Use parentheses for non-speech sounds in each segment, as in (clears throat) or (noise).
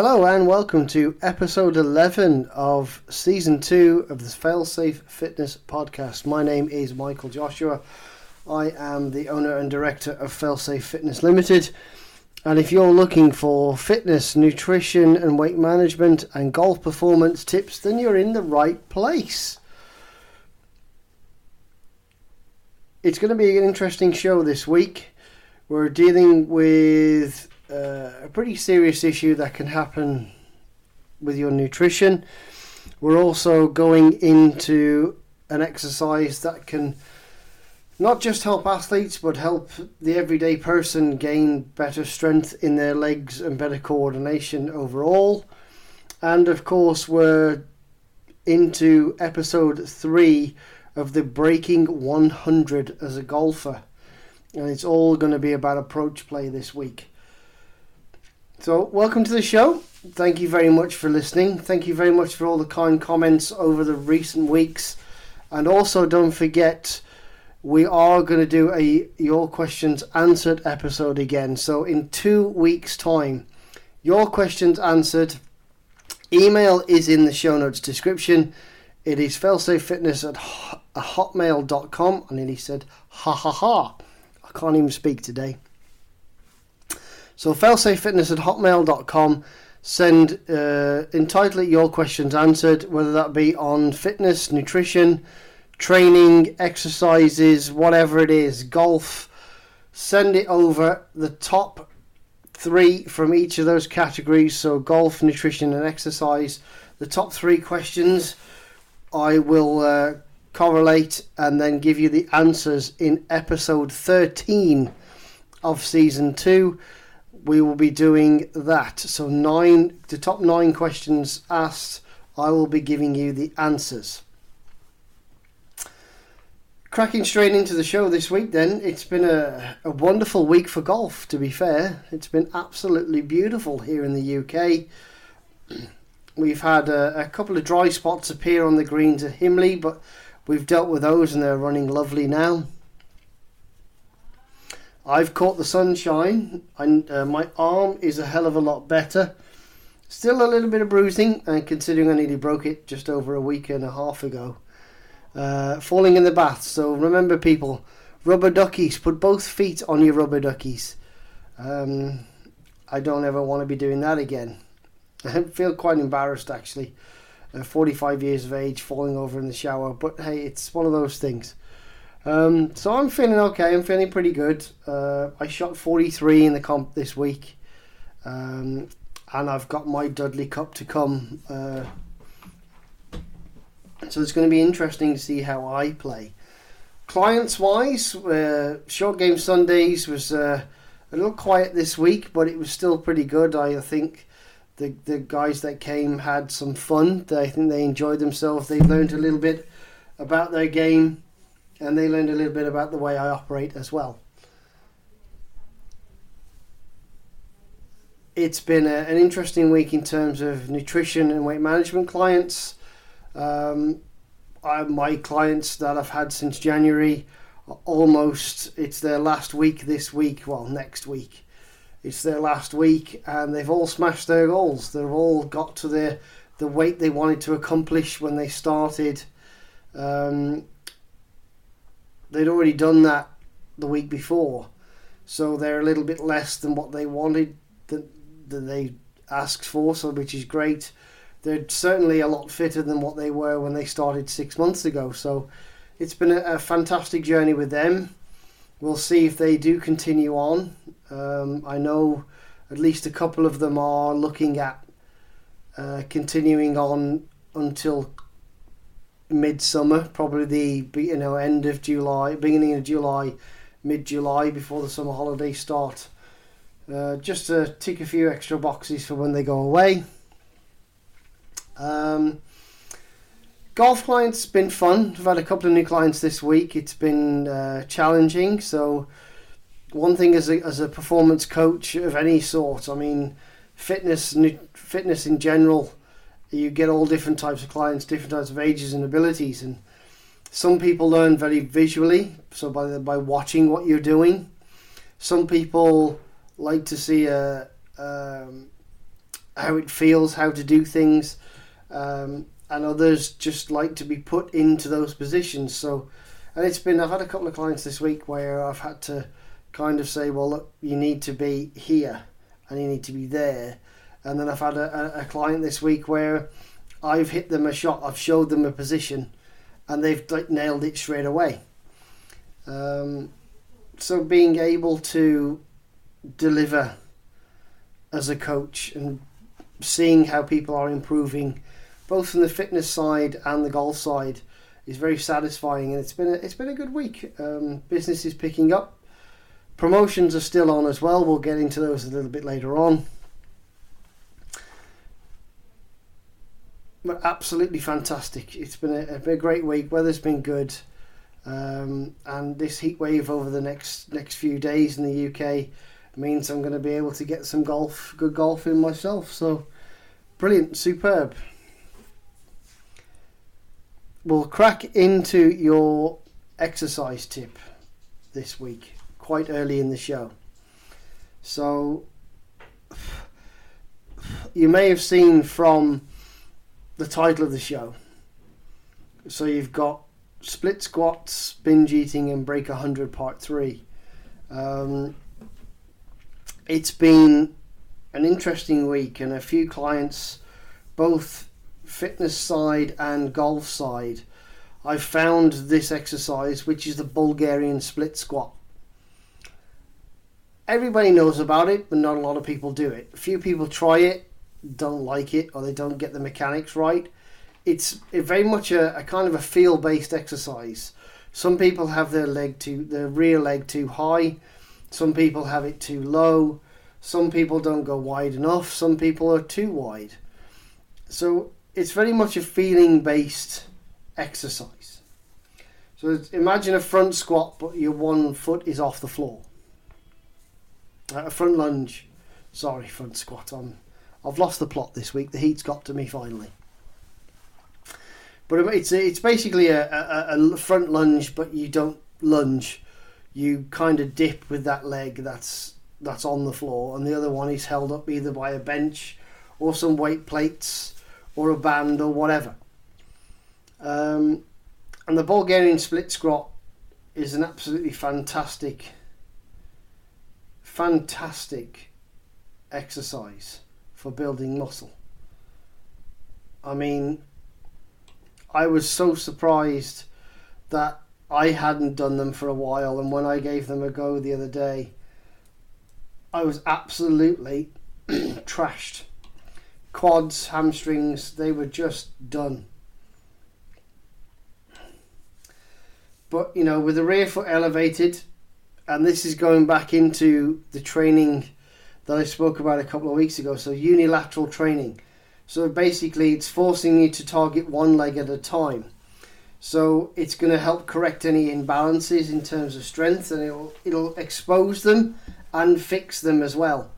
Hello and welcome to episode 11 of season 2 of the Failsafe Fitness podcast. My name is Michael Joshua. I am the owner and director of Failsafe Fitness Limited. And if you're looking for fitness, nutrition, and weight management and golf performance tips, then you're in the right place. It's going to be an interesting show this week. We're dealing with uh, a pretty serious issue that can happen with your nutrition. We're also going into an exercise that can not just help athletes but help the everyday person gain better strength in their legs and better coordination overall. And of course, we're into episode three of the Breaking 100 as a golfer. And it's all going to be about approach play this week. So, welcome to the show. Thank you very much for listening. Thank you very much for all the kind comments over the recent weeks. And also, don't forget, we are going to do a Your Questions Answered episode again. So, in two weeks' time, Your Questions Answered. Email is in the show notes description. It is failsafefitness at hotmail.com. I nearly said ha ha ha. I can't even speak today. So failsafefitness at hotmail.com. Send uh, entitle it your questions answered, whether that be on fitness, nutrition, training, exercises, whatever it is, golf. Send it over the top three from each of those categories. So golf, nutrition, and exercise. The top three questions I will uh, correlate and then give you the answers in episode 13 of season 2 we will be doing that. So nine, the top nine questions asked, I will be giving you the answers. Cracking straight into the show this week, then it's been a, a wonderful week for golf. To be fair, it's been absolutely beautiful here in the UK. (clears throat) We've had a, a couple of dry spots appear on the greens at Himley, but we've dealt with those and they're running lovely now. I've caught the sunshine, and uh, my arm is a hell of a lot better. Still a little bit of bruising, and considering I nearly broke it just over a week and a half ago. Uh, falling in the bath. So remember, people, rubber duckies. Put both feet on your rubber duckies. Um, I don't ever want to be doing that again. (laughs) I feel quite embarrassed actually. Uh, 45 years of age, falling over in the shower. But hey, it's one of those things. Um, so I'm feeling okay. I'm feeling pretty good. Uh, I shot 43 in the comp this week, um, and I've got my Dudley Cup to come. Uh, so it's going to be interesting to see how I play. Clients wise, uh, short game Sundays was uh, a little quiet this week, but it was still pretty good. I think the the guys that came had some fun. I think they enjoyed themselves. They learned a little bit about their game and they learned a little bit about the way I operate as well. It's been a, an interesting week in terms of nutrition and weight management clients. Um, I, my clients that I've had since January, almost it's their last week this week. Well, next week, it's their last week, and they've all smashed their goals. They've all got to the the weight they wanted to accomplish when they started. Um, they'd already done that the week before, so they're a little bit less than what they wanted that, that they asked for, so which is great. They're certainly a lot fitter than what they were when they started six months ago. So it's been a, a fantastic journey with them. We'll see if they do continue on. Um, I know at least a couple of them are looking at uh, continuing on until midsummer, probably the you know end of July, beginning of July, mid July before the summer holidays start. Uh, just to tick a few extra boxes for when they go away. Um, golf clients been fun. I've had a couple of new clients this week. It's been uh, challenging. So one thing as a as a performance coach of any sort, I mean, fitness fitness in general you get all different types of clients, different types of ages and abilities, and some people learn very visually, so by the, by watching what you're doing. Some people like to see a um, how it feels, how to do things, um, and others just like to be put into those positions. So, and it's been I've had a couple of clients this week where I've had to kind of say, well, look, you need to be here and you need to be there, and then I've had a, a client this week where I've hit them a shot, I've showed them a position, and they've like nailed it straight away. Um, so being able to deliver as a coach and seeing how people are improving, both from the fitness side and the golf side, is very satisfying. And it's been a, it's been a good week. Um, business is picking up. Promotions are still on as well. We'll get into those a little bit later on. Absolutely fantastic. It's been a, a great week. Weather's been good. Um, and this heat wave over the next next few days in the UK means I'm going to be able to get some golf, good golf in myself. So brilliant, superb. We'll crack into your exercise tip this week, quite early in the show. So (sighs) you may have seen from the title of the show. So you've got split squats, binge eating, and break 100 part 3. Um, it's been an interesting week, and a few clients, both fitness side and golf side, I've found this exercise, which is the Bulgarian split squat. Everybody knows about it, but not a lot of people do it. A few people try it, don't like it, or they don't get the mechanics right it's very much a, a kind of a feel based exercise. Some people have their leg too, their rear leg too high. Some people have it too low. Some people don't go wide enough. Some people are too wide. So it's very much a feeling based exercise. So imagine a front squat, but your one foot is off the floor. Uh, a front lunge. Sorry, front squat. I'm, I've lost the plot this week. The heat's got to me finally. But it's it's basically a, a, a front lunge, but you don't lunge. You kind of dip with that leg that's that's on the floor, and the other one is held up either by a bench or some weight plates or a band or whatever. Um, and the Bulgarian split squat is an absolutely fantastic, fantastic exercise for building muscle. I mean, I was so surprised that I hadn't done them for a while, and when I gave them a go the other day, I was absolutely (clears throat) trashed. Quads, hamstrings, they were just done. But you know, with the rear foot elevated, and this is going back into the training that I spoke about a couple of weeks ago. So unilateral training. So basically, it's forcing you to target one leg at a time. So it's going to help correct any imbalances in terms of strength, and it'll it'll expose them and fix them as well.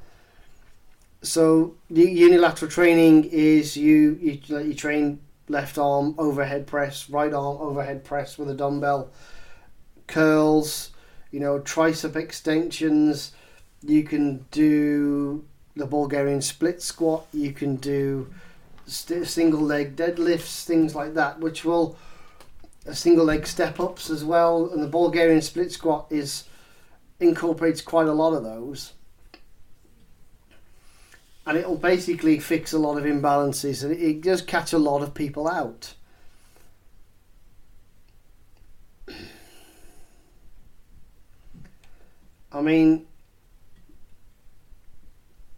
So the unilateral training is you you, you train left arm overhead press, right arm overhead press with a dumbbell, curls, you know tricep extensions. You can do the Bulgarian split squat. You can do st- single leg deadlifts, things like that, which will a single leg step ups as well. And the Bulgarian split squat is incorporates quite a lot of those. And it'll basically fix a lot of imbalances and it does catch a lot of people out. I mean,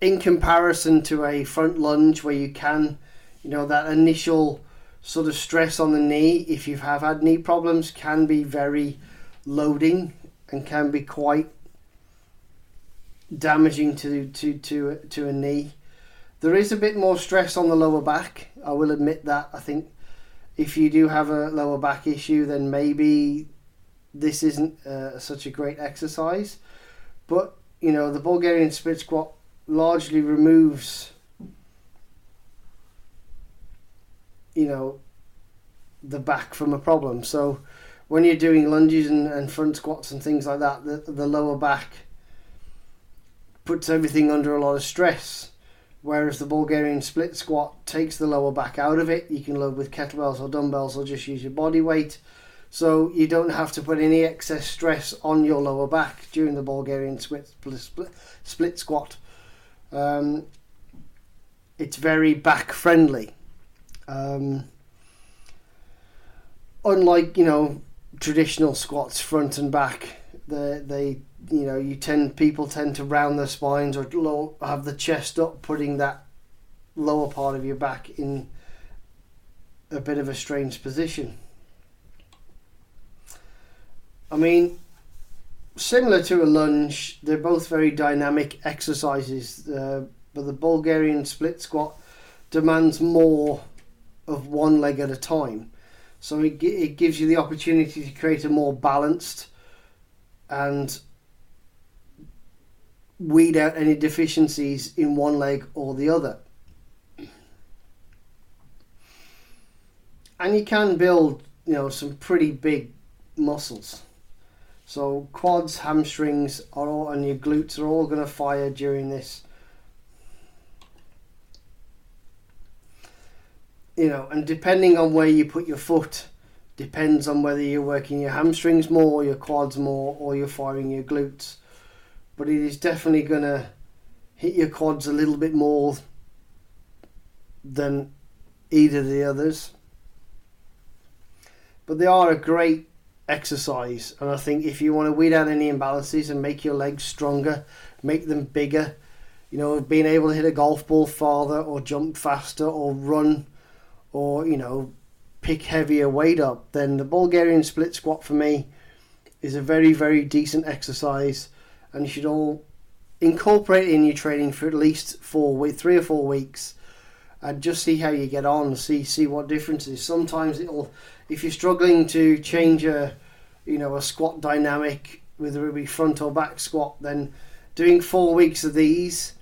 in comparison to a front lunge where you can, you know, that initial sort of stress on the knee, if you have had knee problems, can be very loading and can be quite damaging to to to to a knee. There is a bit more stress on the lower back. I will admit that. I think if you do have a lower back issue, then maybe this isn't uh, such a great exercise. But you know, the Bulgarian split squat largely removes you know the back from a problem so when you're doing lunges and, and front squats and things like that the, the lower back puts everything under a lot of stress Whereas the Bulgarian split squat takes the lower back out of it. You can load with kettlebells or dumbbells or just use your body weight. So you don't have to put any excess stress on your lower back during the Bulgarian split, split, split squat. Um, it's very back friendly. Um, unlike you know traditional squats front and back, they they you know you tend people tend to round their spines or low, have the chest up, putting that lower part of your back in a bit of a strange position. I mean, similar to a lunge, they're both very dynamic exercises. Uh, but the Bulgarian split squat demands more of one leg at a time. So it, it gives you the opportunity to create a more balanced and weed out any deficiencies in one leg or the other. And you can build, you know, some pretty big muscles. So quads, hamstrings, are all, and your glutes are all going to fire during this. You know, and depending on where you put your foot, depends on whether you're working your hamstrings more, your quads more, or you're firing your glutes. But it is definitely going to hit your quads a little bit more than either of the others. But they are a great exercise. And I think if you want to weed out any imbalances and make your legs stronger, make them bigger, you know, being able to hit a golf ball farther or jump faster or run or, you know, pick heavier weight up, then the Bulgarian split squat for me is a very, very decent exercise. And you should all incorporate it in your training for at least four week, three or four weeks and just see how you get on see see what differences sometimes it'll if you're struggling to change a you know a squat dynamic whether it be front or back squat then doing four weeks of these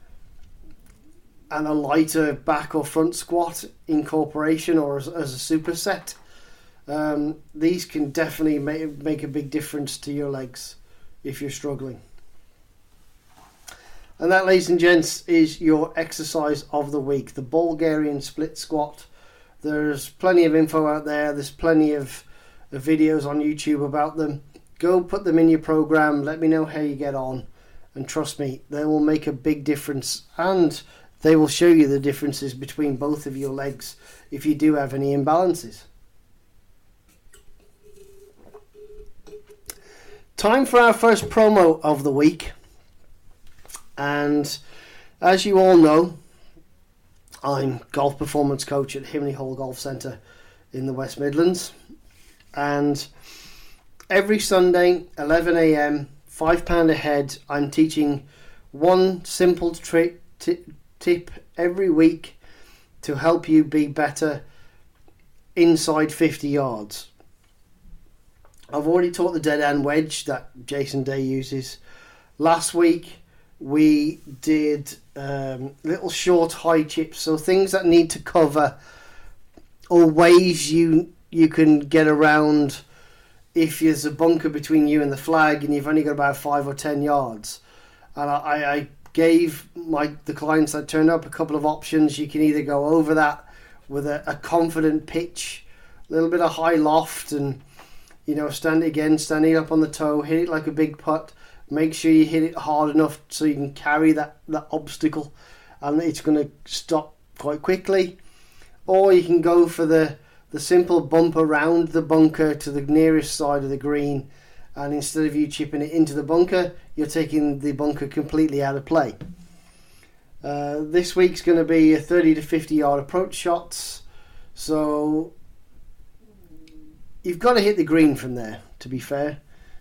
and a lighter back or front squat incorporation or as, as a superset um, these can definitely make, make a big difference to your legs if you're struggling and that, ladies and gents, is your exercise of the week the Bulgarian split squat. There's plenty of info out there, there's plenty of, of videos on YouTube about them. Go put them in your program, let me know how you get on, and trust me, they will make a big difference and they will show you the differences between both of your legs if you do have any imbalances. Time for our first promo of the week. And as you all know, I'm golf performance coach at Himley Hall Golf Centre in the West Midlands. And every Sunday, 11 a.m., £5 a head, I'm teaching one simple tri- t- tip every week to help you be better inside 50 yards. I've already taught the dead end wedge that Jason Day uses. Last week, we did um, little short high chips, so things that need to cover or ways you you can get around if there's a bunker between you and the flag and you've only got about five or ten yards. And I, I gave my the clients that turned up a couple of options. You can either go over that with a, a confident pitch, a little bit of high loft, and you know stand again, standing up on the toe, hit it like a big putt Make sure you hit it hard enough so you can carry that, that obstacle and it's going to stop quite quickly. Or you can go for the, the simple bump around the bunker to the nearest side of the green and instead of you chipping it into the bunker, you're taking the bunker completely out of play. Uh, this week's going to be a 30 to 50 yard approach shots, so you've got to hit the green from there, to be fair.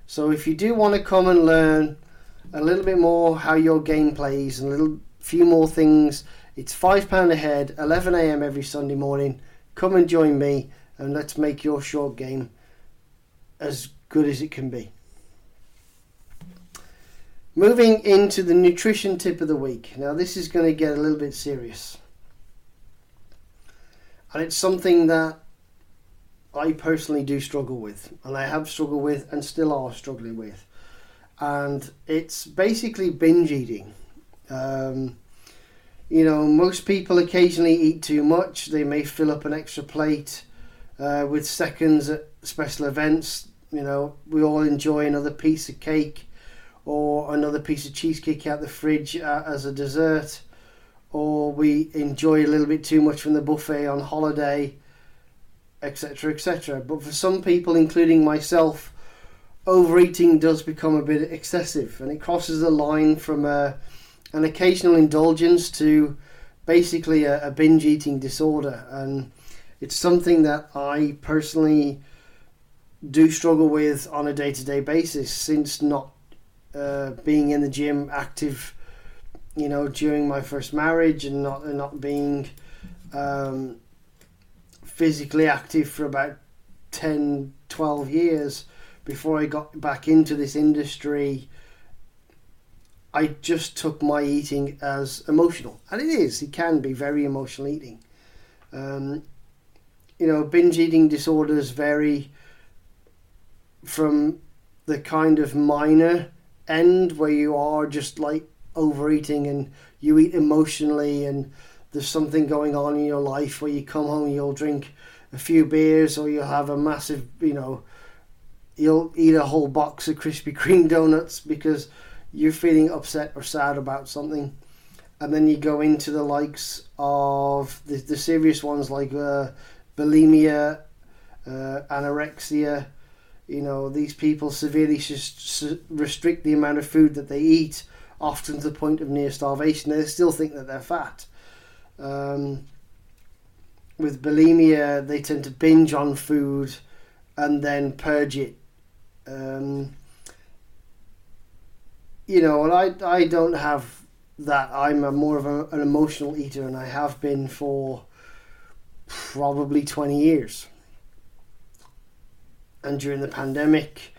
So if you do want to come and learn a little bit more how your game plays and a little few more things, it's five pound a head, 11 a.m. every Sunday morning. Come and join me, and let's make your short game as good as it can be. Moving into the nutrition tip of the week. Now, this is going to get a little bit serious. And it's something that I personally do struggle with, and I have struggled with, and still are struggling with. And it's basically binge eating. Um, you know, most people occasionally eat too much. They may fill up an extra plate uh, with seconds at special events. You know, we all enjoy another piece of cake or another piece of cheesecake out the fridge uh, as a dessert, or we enjoy a little bit too much from the buffet on holiday, etc. etc. But for some people, including myself, overeating does become a bit excessive and it crosses the line from a, an occasional indulgence to basically a, a binge eating disorder. And it's something that I personally do struggle with on a day to day basis since not uh, being in the gym active, you know, during my first marriage and not not being um, physically active for about 10, 12 years before I got back into this industry. I just took my eating as emotional, and it is. It can be very emotional eating. Um, you know, binge eating disorders vary from the kind of minor end where you are just like overeating and you eat emotionally and there's something going on in your life where you come home you'll drink a few beers or you'll have a massive you know you'll eat a whole box of Krispy Kreme donuts because you're feeling upset or sad about something and then you go into the likes of the, the serious ones like uh, bulimia uh, anorexia you know, these people severely restrict the amount of food that they eat, often to the point of near starvation. They still think that they're fat. Um, with bulimia, they tend to binge on food and then purge it. Um, you know, and I, I don't have that. I'm a more of a, an emotional eater, and I have been for probably 20 years and during the pandemic,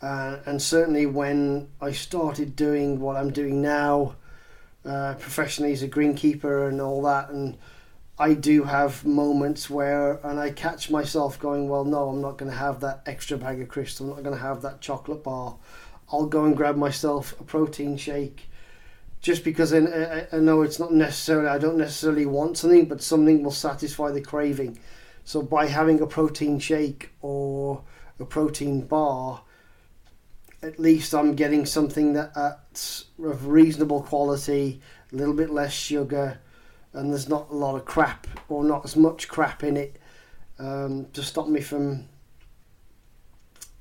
uh, and certainly when I started doing what I'm doing now, uh, professionally as a greenkeeper and all that, and I do have moments where, and I catch myself going, well, no, I'm not going to have that extra bag of crisps. I'm not going to have that chocolate bar. I'll go and grab myself a protein shake, just because I, I, I know it's not necessarily. I don't necessarily want something, but something will satisfy the craving. So by having a protein shake or a protein bar, at least I'm getting something that's of reasonable quality, a little bit less sugar, and there's not a lot of crap or not as much crap in it um, to stop me from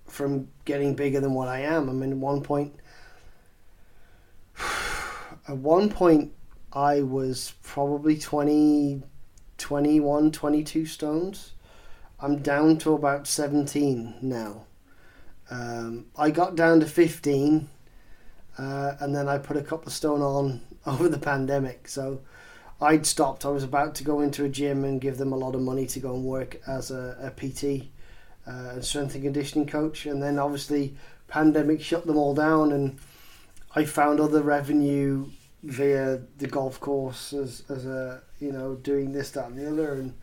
from getting bigger than what I am. I mean, at one point, (sighs) at one point, I was probably 20, 21, 22 stones. I'm down to about 17 now. Um, I got down to 15 uh, and then I put a couple of stone on (laughs) over the pandemic. So I'd stopped. I was about to go into a gym and give them a lot of money to go and work as a, a PT uh, strength and conditioning coach. And then obviously, pandemic shut them all down, and I found other revenue via the golf course as, as a you know doing this that and the other and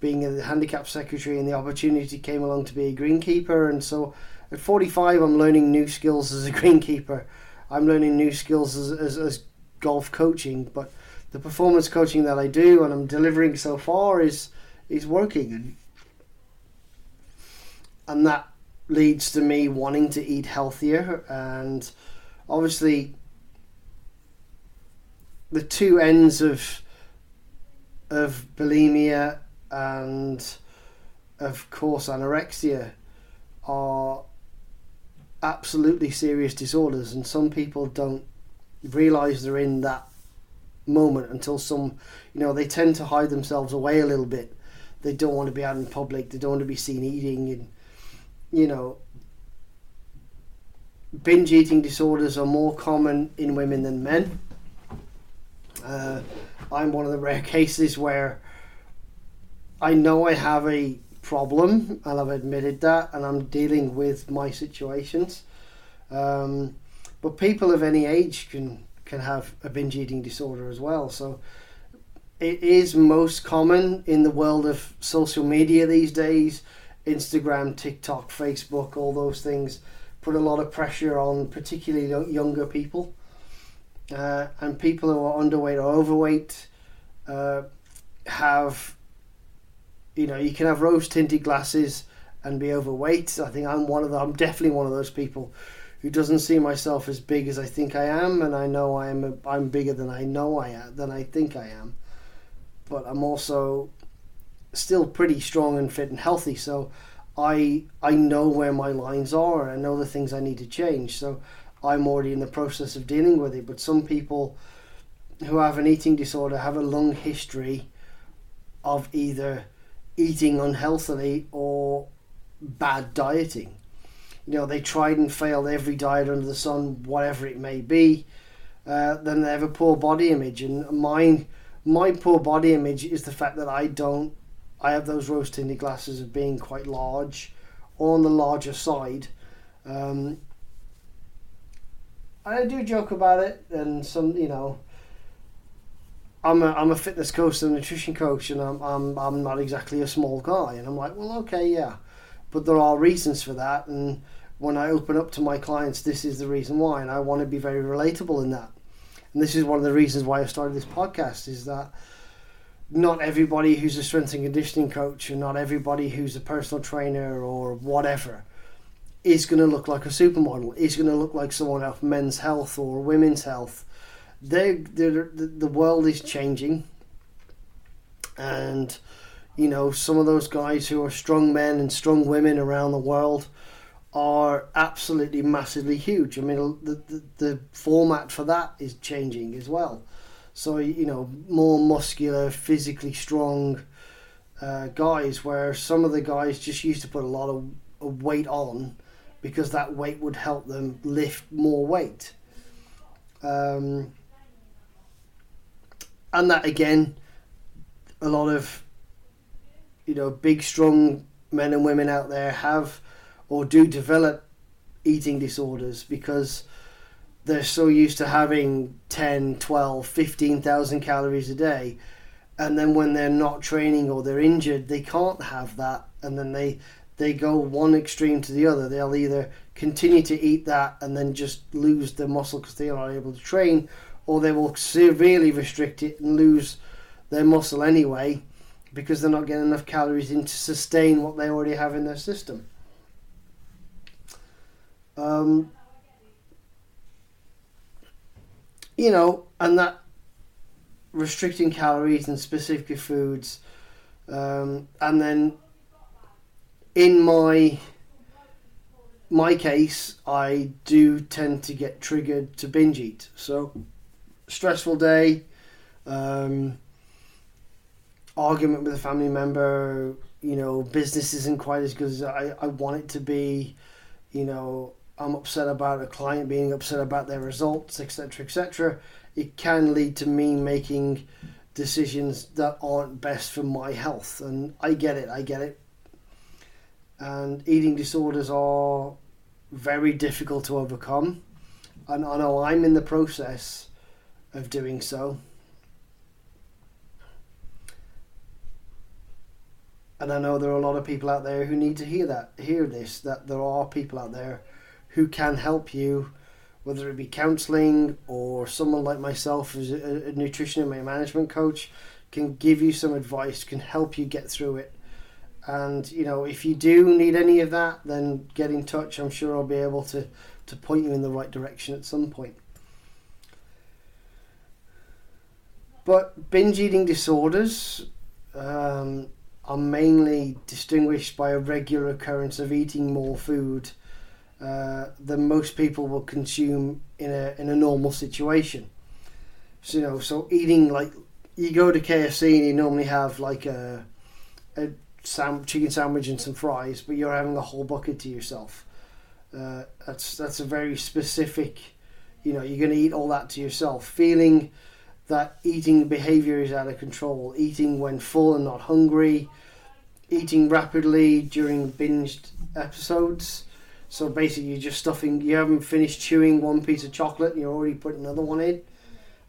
being a handicap secretary and the opportunity came along to be a greenkeeper. And so at 45 I'm learning new skills as a (laughs) greenkeeper. I'm learning new skills as, as, as golf coaching but the performance coaching that I do and I'm delivering so far is is working. And and that leads to me wanting to eat healthier. And obviously the two ends of of bulimia and of course anorexia are absolutely serious disorders and some people don't realize they're in that moment until some you know they tend to hide themselves away a little bit. They don't want to be out in public. They don't want to be seen eating and you know binge eating disorders are more common in women than men. Uh, i'm one of the rare (laughs) cases where I know I have a problem, and I've admitted that, and I'm dealing with my situations. Um, but people of any age can can have a binge eating disorder as well. So it is most common in the world of social media these days. Instagram, TikTok, Facebook, all those things put a lot of pressure on particularly younger people. uh, and people who are underweight or overweight uh, have, you know, you can have rose tinted glasses and be overweight. I think I'm one of them. I'm definitely one of those people who doesn't see myself as big as I think I am, and I know I am. A, I'm bigger than I know I am, than I think I am. But I'm also still pretty strong and fit and healthy. So I I know where my lines are. and I know the things I need to change. So I'm already in the process of dealing with it. But some people who have an eating disorder have a long history of either eating unhealthily or bad dieting you know they tried and failed every diet under the sun, whatever it may be. Uh, then they have a poor body image, and mine, my poor body image is the fact that I don't, I have those rose tinted glasses of being quite large, or on the larger side. Um, I do joke about it, and some, you know, I'm a, I'm a fitness coach and nutrition coach, and I'm, I'm, I'm not exactly a small guy. And I'm like, well, okay, yeah. But there are reasons for that. And when I open up to my clients, this is the reason why, and I want to be very relatable in that. And this is one of the reasons why I started this podcast is that not everybody who's a strength and conditioning coach and not everybody who's a personal trainer or whatever is going to look like a supermodel, is going to look like someone of men's health or women's health. They, the, the world is changing, and you know some of those guys who are strong men and strong women around the world are absolutely massively huge. I mean, the, the, the format for that is changing as well. So, you know, more muscular, physically strong uh, guys, where some of the guys just used to put a lot of, of weight on because that weight would help them lift more weight. Um, and that again, a lot of you know big strong men and women out there have or do develop eating disorders because they're so used to having 10, 12, 15,000 calories a day. And then when they're not training or they're injured, they can't have that. And then they, they go one extreme to the other. They'll either continue to eat that and then just lose their muscle because they're not able to train, or they will severely restrict it and lose their muscle anyway because they're not getting enough calories in to sustain what they already have in their system. Um, you know, and that restricting calories and specific foods, um, and then in my my case, I do tend to get triggered to binge eat. So, stressful day, um, argument with a family member, you know, business isn't quite as good as I, I want it to be, you know, I'm upset about a client being upset about their results, etc., etc., it can lead to me making decisions that aren't best for my health. And I get it, I get it. And eating disorders are very difficult to overcome. And I know I'm in the process of doing so. And I know there are a lot of people out there who need to hear that, hear this, that there are people out there who can help you, whether it be counseling or someone like myself who's a, a nutrition and management coach, can give you some advice, can help you get through it. And you know, if you do need any of that, then get in touch. I'm sure I'll be able to to point you in the right direction at some point. But binge eating disorders um, are mainly distinguished by a regular occurrence of eating more food uh, than most people will consume in a in a normal situation. So you know, so eating like you go to KFC and you normally have like a a sam- chicken sandwich and some fries, but you're having a whole bucket to yourself. Uh, that's that's a very specific. You know, you're going to eat all that to yourself, feeling that eating behavior is out of control, eating when full and not hungry, eating rapidly during binged episodes so basically, you're just stuffing. You haven't finished chewing one piece of chocolate, and you're already putting another one in.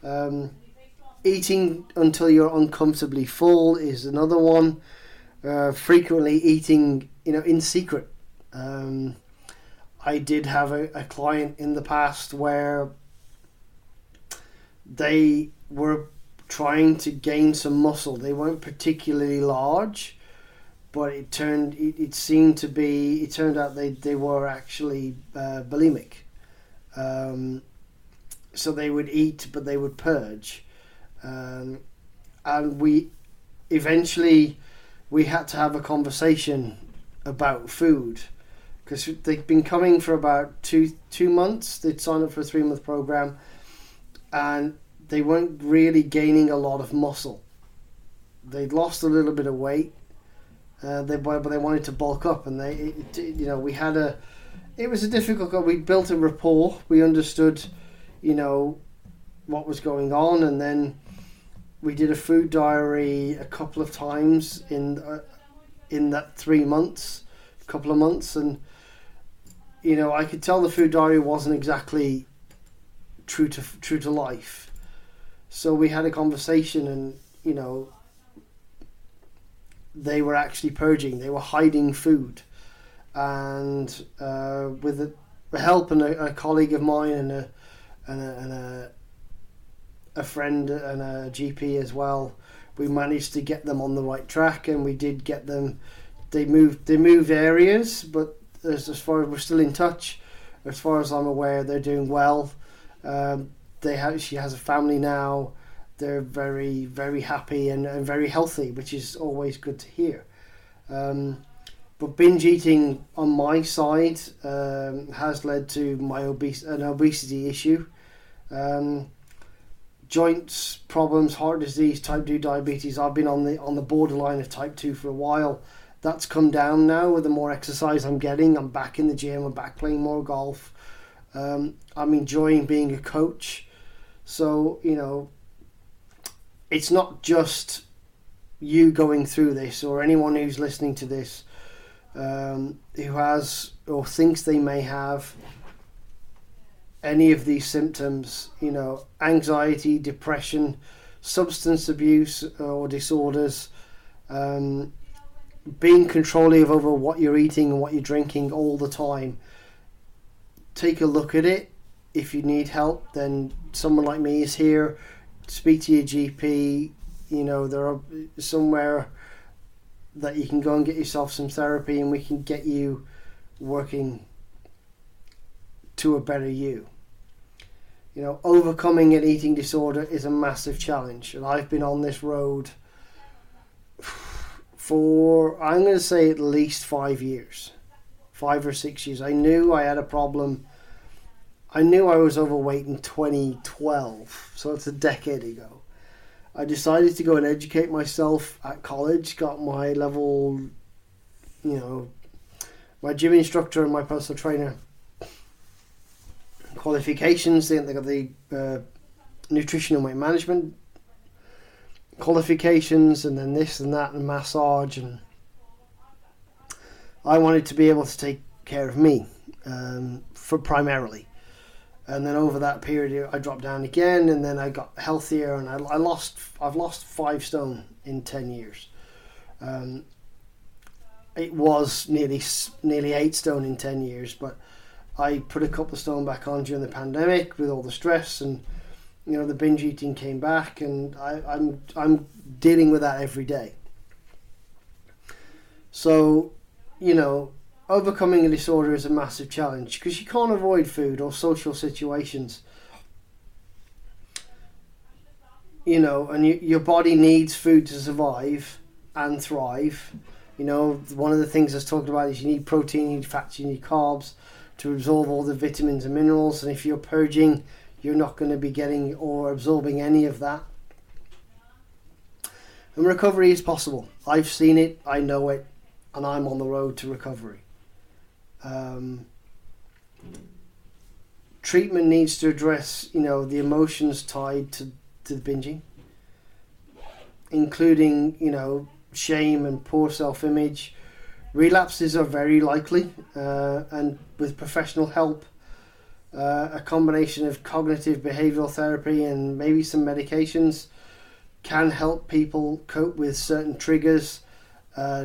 Um, eating until you're uncomfortably full is another one. Uh, frequently eating, you know, in secret. Um, I did have a, a client in the past where they were trying to gain some muscle. They weren't particularly large, but it turned it, it seemed to be it turned out they, they were actually uh, bulimic. Um, so they would eat, but they would purge, um, and we eventually we had to have a conversation about food because they've been coming for about two two months. They'd signed up for a three month program, and they weren't really gaining a lot of muscle. They'd lost a little bit of weight. Uh, they but they wanted to bulk up, and they it, you know we had a it was a difficult. We built a rapport. We understood, you know, what was going on, and then we did a food diary a couple of times in uh, in that three months, couple of months, and you know I could tell the food diary wasn't exactly true to true to life. So we had a conversation, and you know they were actually purging. They were hiding food, and uh, with the help and a, a colleague of mine and a and a, and a a friend and a GP as well. We managed to get them on the right track, and we did get them. They moved. They moved areas, but as, as far as we're still in touch, as far as I'm aware, they're doing well. Um, they have. She has a family now. They're very, very happy and, and very healthy, which is always good to hear. Um, but binge eating on my side um, has led to my obese an obesity issue. Um, joints problems, heart disease, type two diabetes. I've been on the on the borderline of type two for a while. That's come down now with the more exercise I'm getting. I'm back in the gym. I'm back playing more golf. Um, I'm enjoying being a coach. So you know, it's not just you going through this or anyone who's listening to this um, who has or thinks they may have any of these symptoms, you know, anxiety, depression, substance abuse or disorders, um, being controlling over what you're eating and what you're drinking all the time, take a look at it. If you need help, then someone like me is here. Speak to your GP. You know, there are somewhere that you can go and get yourself some therapy, and we can get you working to a better you. You know, overcoming an eating disorder is a massive challenge, and I've been on this road for I'm going to say at least five years, five or six years. I knew I had a problem. I knew I was overweight in 2012, so it's a decade ago. I decided to go and educate myself at college, got my level, you know, my gym instructor and my personal trainer qualifications. They, got the uh, nutrition and weight management qualifications, and then this and that, and massage. And I wanted to be able to take care of me um, for primarily. And then over that period, I dropped down again, and then I got healthier, and I, I lost. I've lost five stone in ten years. Um, it was nearly nearly eight stone in ten years, but I put a couple of stone back on during the pandemic with all the stress and you know the binge eating came back and I, I'm I'm dealing with that every day. So, you know, overcoming a disorder is a massive challenge because you can't avoid food or social situations. You know, and you, your body needs food to survive and thrive. You know, one of the things that's talked about is you need protein, you need fats, you need carbs to absorb all the vitamins and minerals. And if you're purging, you're not going to be getting or absorbing any of that. And recovery is possible. I've seen it, I know it, and I'm on the road to recovery. Um, treatment needs to address, you know, the emotions tied to, to the binging, including, you know, shame and poor self-image, Relapses are very likely, uh, and with professional help, uh, a combination of cognitive behavioral therapy and maybe some medications can help people cope with certain triggers,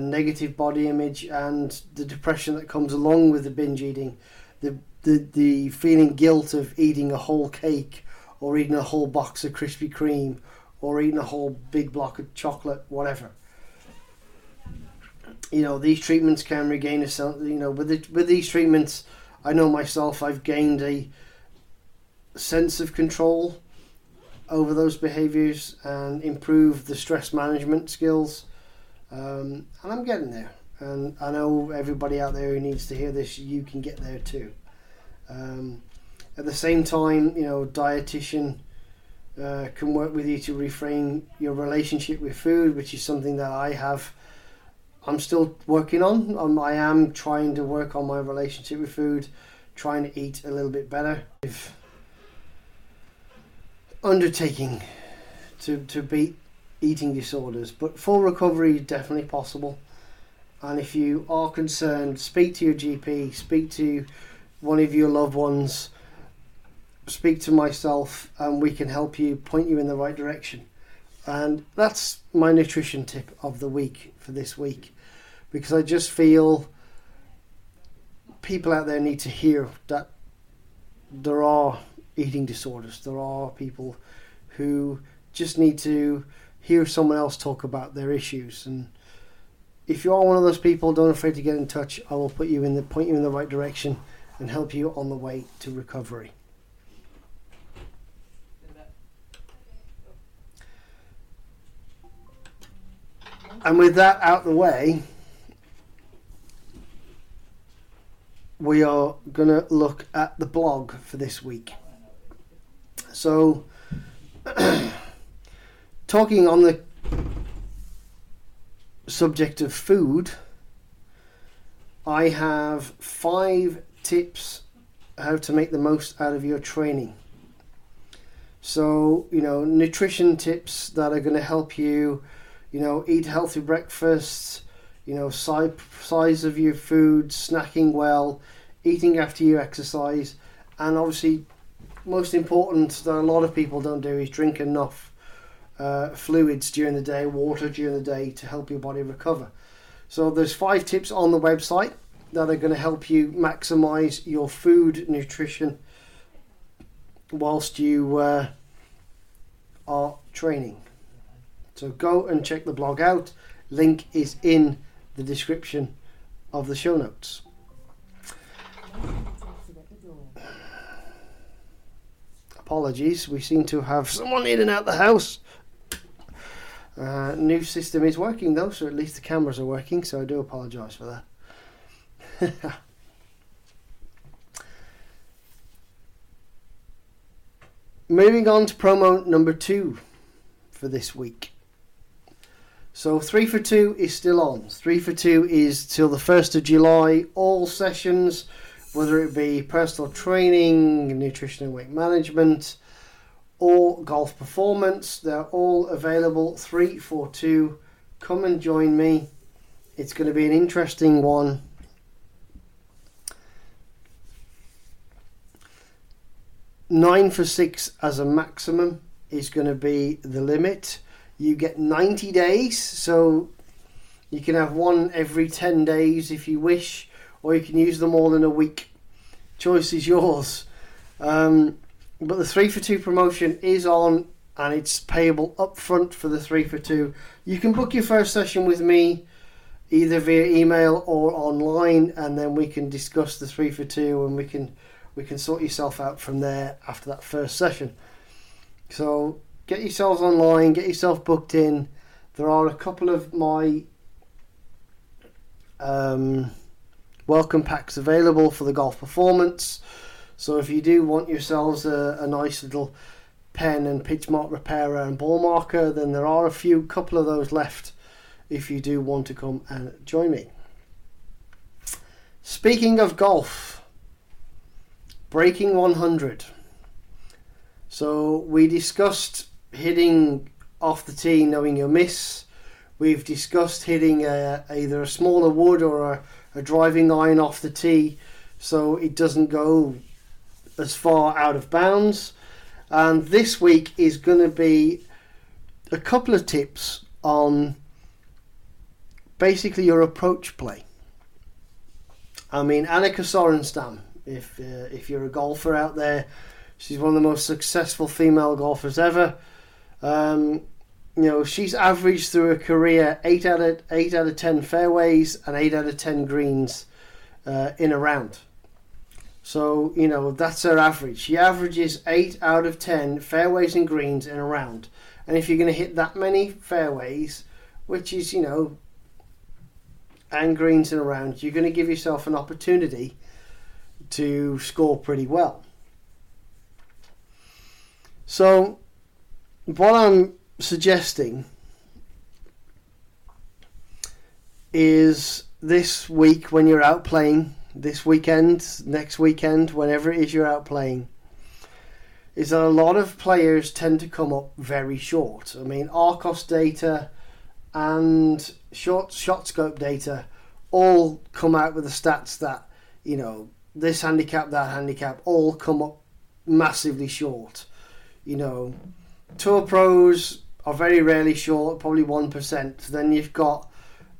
negative body image, and the depression that comes along with the binge eating, the, the, the feeling guilt of eating a whole cake or eating a whole box of Krispy Kreme, or eating a whole big block of chocolate, whatever. You know, these treatments can regain a you know, with the, with these treatments, I know myself, I've gained a sense of control over those behaviors and improve the stress management skills. Um, and I'm getting there. And I know everybody out there who needs to hear this, you can get there too. Um, at the same time, you know, dietitian uh, can work with you to reframe your relationship with food, which is something that I have. I'm still working on. Um, I am trying to work on my relationship with food, trying to eat a little bit better. If undertaking to, to beat eating disorders, but full recovery is definitely possible. And if you are concerned, speak to your GP, speak to one of your loved ones, speak to myself, and we can help you point you in the right direction. And that's my nutrition tip of the week for this week because I just feel people out there need to hear that there are eating disorders. There are people who just need to hear someone else talk about their issues. And if you are one of those people, don't afraid to get in touch. I will put you in the point you in the right direction and help you on the way to recovery. And with that out the way, we are going to look at the blog for this week. So, (clears throat) talking on the subject of food, I have five tips how to make the most out of your training. So, you know, nutrition tips that are going to help you, you know, eat healthy breakfasts, you know, size, size of your food, snacking well, eating after you exercise, and obviously most important that a lot of people don't do is drink enough uh, fluids during the day, water during the day to help your body recover. So there's five tips on the website that are going to help you maximize your food nutrition whilst you uh, are training. So go and check the blog out. Link is in the description of the show notes. Apologies, we seem to have someone in and out the house. Uh, new system is working though, so at least the cameras are working, so I do apologise for that. (laughs) Moving on to promo number two for this week. So three for two is still on. Three for two is till the first of July. All sessions whether it be personal training, nutrition and weight management, or golf performance. They're all available 342. Come and join me. It's going to be an interesting one. Nine for six as a maximum is going to be the limit. You get 90 days, so you can have one every 10 days if you wish or you can use them all in a week. Choice is yours. Um, but the three for two promotion is on and it's payable up front for the three for two. You can book your first session with me either via email or online and then we can discuss the three for two and we can we can sort yourself out from there after that first session. So get yourselves online, get yourself booked in. There are a couple of my um, welcome packs available for the golf performance. So if you do want yourselves a, a nice little pen and pitch mark repairer and ball marker, then there are a few couple of those left if you do want to come and join me. Speaking of golf, breaking 100. So we discussed hitting off the tee, knowing your miss. We've discussed hitting a, either a smaller wood or a, a driving iron off the tee so it doesn't go as far out of bounds. And this week is going to be a couple of tips on basically your approach play. I mean, Annika Sorenstam, if uh, if you're a golfer out there, She's one of the most successful female golfers ever. Um, you know, she's averaged through her career eight out of eight out of ten fairways and eight out of ten greens uh, in a round. So you know that's her average. She averages eight out of ten fairways and greens in a round. And if you're going to hit that many fairways, which is you know, and greens in a round, you're going to give yourself an opportunity to score pretty well. So, what I'm suggesting is this week when you're out playing, this weekend, next weekend, whenever it is you're out playing, is that a lot of players tend to come up very short. I mean, Arccos data and short shot scope data all come out with the stats that you know this handicap, that handicap, all come up massively short. You know, tour pros are very rarely short, probably one percent. Then you've got,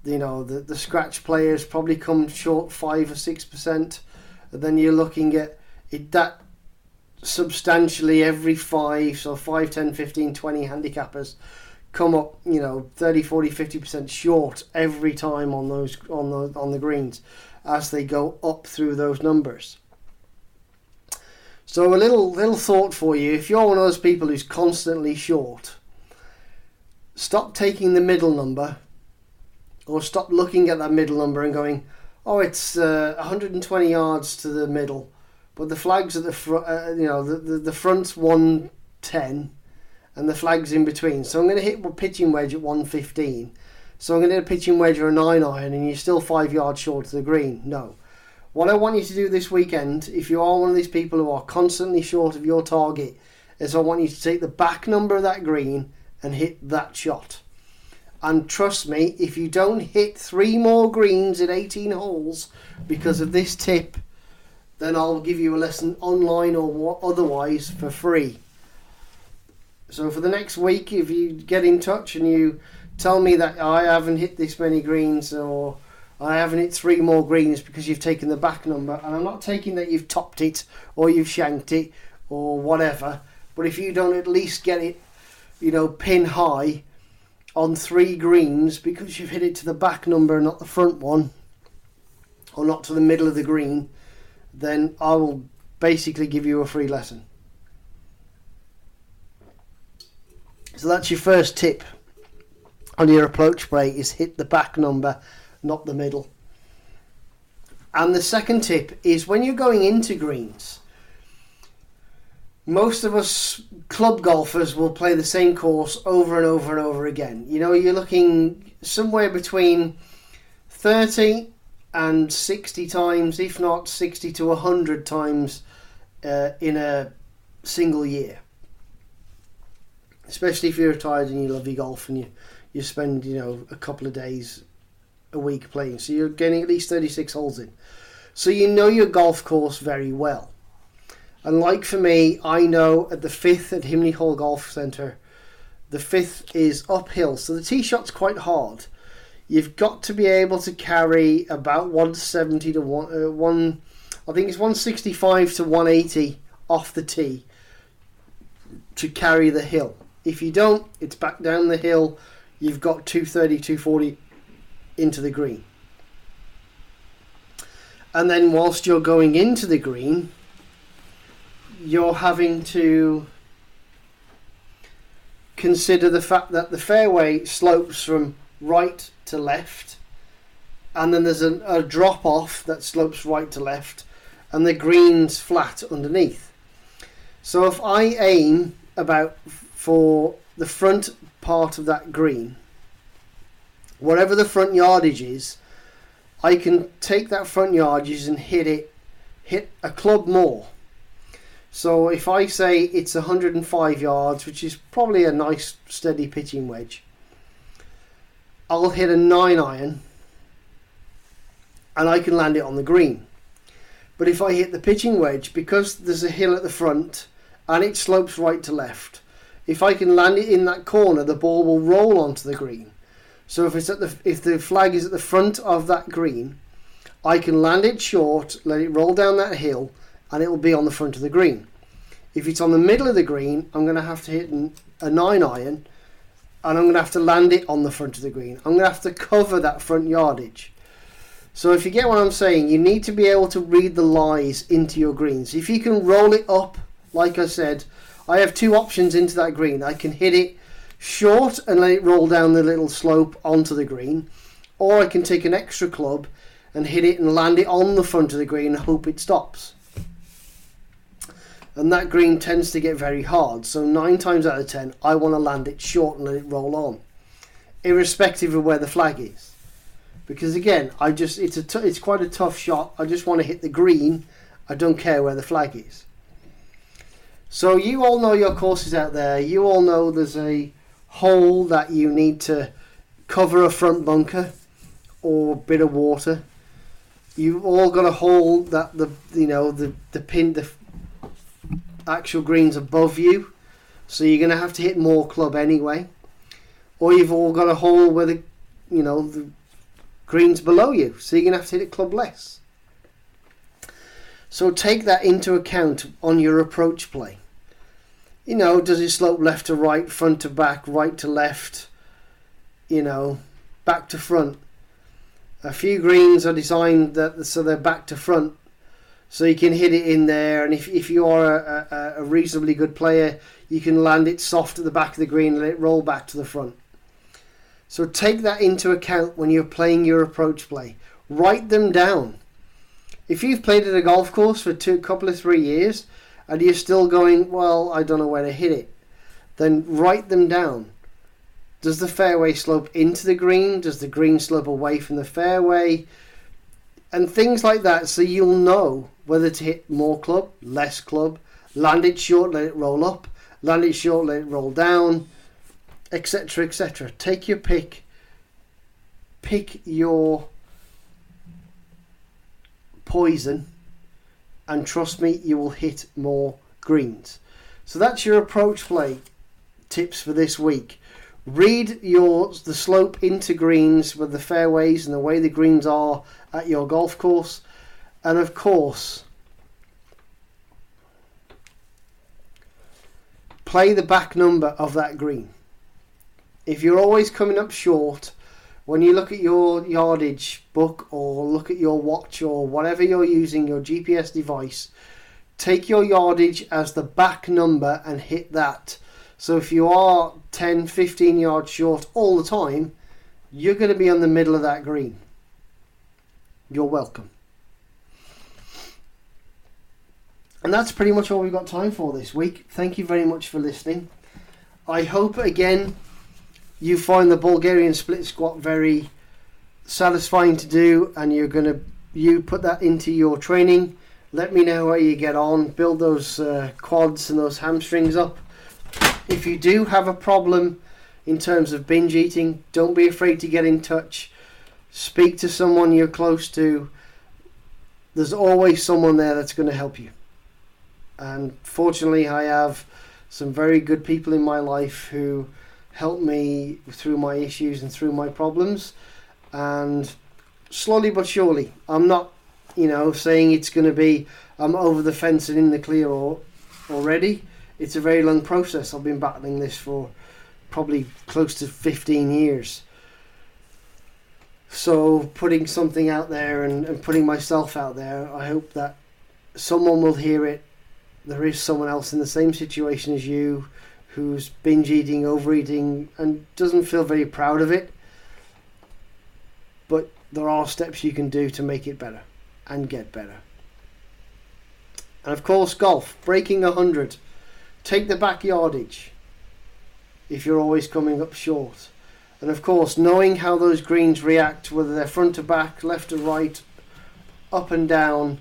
you know, the the scratch players probably come short five or six percent. Then you're looking at it that substantially every five, so 5, 10, 15, 20 handicappers come up, you know, 30, 40, 50% short every time on those on the on the greens as they go up through those numbers. So a little little thought for you, if you're one of those people who's constantly short, stop taking the middle number or stop looking at that middle number and going, "Oh, it's uh, 120 yards to the middle." But the flags at the front, uh, you know, the, the, the front's 110 and the flag's in between. So I'm going to hit a pitching wedge at 115. So I'm going to hit a pitching wedge or a 9 iron and you're still 5 yards short of the green. No. What I want you to do this weekend, if you are one of these people who are constantly short of your target, is I want you to take the back number of that green and hit that shot. And trust me, if you don't hit three more greens in 18 holes because of this tip, then I'll give you a lesson online or otherwise for free. So for the next week, if you get in touch and you tell me that I haven't hit this many greens or I haven't hit three more greens because you've taken the back number, and I'm not taking that you've topped it or you've shanked it or whatever, but if you don't at least get it, you know, pin high on three greens because you've hit it to the back number, not the front one, or not to the middle of the green, then I will basically give you a free lesson. So that's your first tip on your approach play is hit the back number, not the middle. And the second tip is when you're going into greens, most of us club golfers will play the same course over and over and over again. You know, you're looking somewhere between 30 and 60 times, if not 60 to 100 times uh, in a single year. Especially if you're retired and you love your golf and you, you spend, you know, a couple of days a week playing. So you're getting at least 36 holes in. So you know your golf course very well. And like for me, I know at the fifth at Himley Hall Golf Centre, the fifth is uphill. So the tee shot's quite hard you've got to be able to carry about 170 to one, uh, one I think it's 165 to 180 off the tee to carry the hill. If you don't, it's back down the hill. You've got 230, 240 into the green. And then whilst you're going into the green, you're having to consider the fact that the fairway slopes from right to left, and then there's a, a drop off that slopes right to left, and the green's flat underneath. So if I aim about for the front part of that green, whatever the front yardage is, I can take that front yardage and hit it, hit a club more. So if I say it's 105 yards, which is probably a nice steady pitching wedge, I'll hit a 9 iron and I can land it on the green. But if I hit the pitching wedge, because there's a hill at the front and it slopes right to left, if I can land it in that corner, the ball will roll onto the green. So if it's at the if the flag is at the front of that green, I can land it short, let it roll down that hill, and it will be on the front of the green. If it's on the middle of the green, I'm going to have to hit a 9 iron and I'm going to have to land it on the front of the green. I'm going to have to cover that front yardage. So if you get what I'm saying, you need to be able to read the lies into your greens. If you can roll it up, like I said, I have two options into that green. I can hit it short and let it roll down the little slope onto the green, or I can take an extra club and hit it and land it on the front of the green and hope it stops. And that green tends to get very hard, so nine times out of ten, I want to land it short and let it roll on, irrespective of where the flag is because again, I just it's a t- it's quite a tough shot. I just want to hit the green. I don't care where the flag is. So you all know your courses out there. You all know there's a hole that you need to cover a front bunker or bit of water. You've all got a hole that the you know the the pin the actual greens above you, so you're gonna have to hit more club anyway. Or you've all got a hole where the you know the greens below you, so you're going to have to hit it club less. So take that into account on your approach play. You know, does it slope left to right, front to back, right to left, you know, back to front? A few greens are designed that so they're back to front, so you can hit it in there. And if, if you are a, a, a reasonably good player, you can land it soft at the back of the green and let it roll back to the front. So take that into account when you're playing your approach play. Write them down. If you've played at a golf course for two couple of three years and you're still going, well, I don't know where to hit it, then write them down. Does the fairway slope into the green? Does the green slope away from the fairway? And things like that, so you'll know whether to hit more club, less club, land it short, let it roll up, land it short, let it roll down, etc., etc. Take your pick. Pick your poison, and trust me, you will hit more greens. So that's your approach play tips for this week. Read your the slope into greens with the fairways and the way the greens are at your golf course, and of course, play the back number of that green if you're always coming up short, when you look at your yardage book or look at your watch or whatever you're using, your GPS device, take your yardage as the back number and hit that. So if you are 10, 15 yards short all the time, you're going to be on the middle of that green. You're welcome. And that's pretty much all we've got time for this week. Thank you very much for listening. I hope again you find the Bulgarian split squat very satisfying to do, and you're going to you put that into your training. Let me know how you get on. Build those uh, quads and those hamstrings up. If you do have a problem in terms of binge eating, don't be afraid to get in touch. Speak to someone you're close to. There's always someone there that's going to help you. And fortunately, I have some very good people in my life who help me through my issues and through my problems. And slowly but surely, I'm not, you know, saying it's going to be I'm over the fence and in the clear or, already. It's a very long process. I've been battling this for probably close to 15 years. So putting something out there and, and putting myself out there, I hope that someone will hear it. There is someone else in the same situation as you who's binge eating, overeating, and doesn't feel very proud of it. But there are steps you can do to make it better and get better. And of course, golf, breaking 100. Take the back yardage if you're always coming up short. And of course, knowing how those greens react, whether they're front to back, left to right, up and down,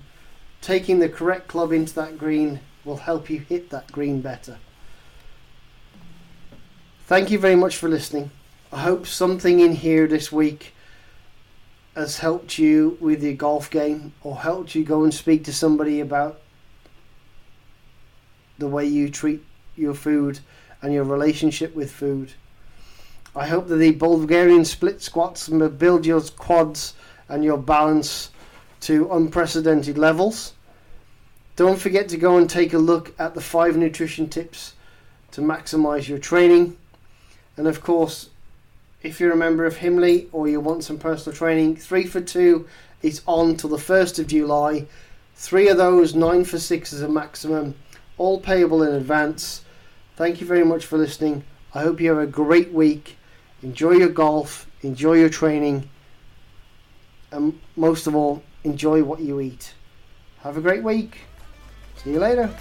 taking the correct club into that green will help you hit that green better. Thank you very much for listening. I hope something in here this week has helped you with your golf game or helped you go and speak to somebody about the way you treat your food and your relationship with food. I hope that the Bulgarian split squats build your quads and your balance to unprecedented levels. Don't forget to go and take a look at the five nutrition tips to maximize your training. And of course, if you're a member of Himley or you want some personal training, three for two is on till the 1st of July. Three of those, nine for six is a maximum, all payable in advance. Thank you very much for listening. I hope you have a great week. Enjoy your golf, enjoy your training, and most of all, enjoy what you eat. Have a great week. See you later.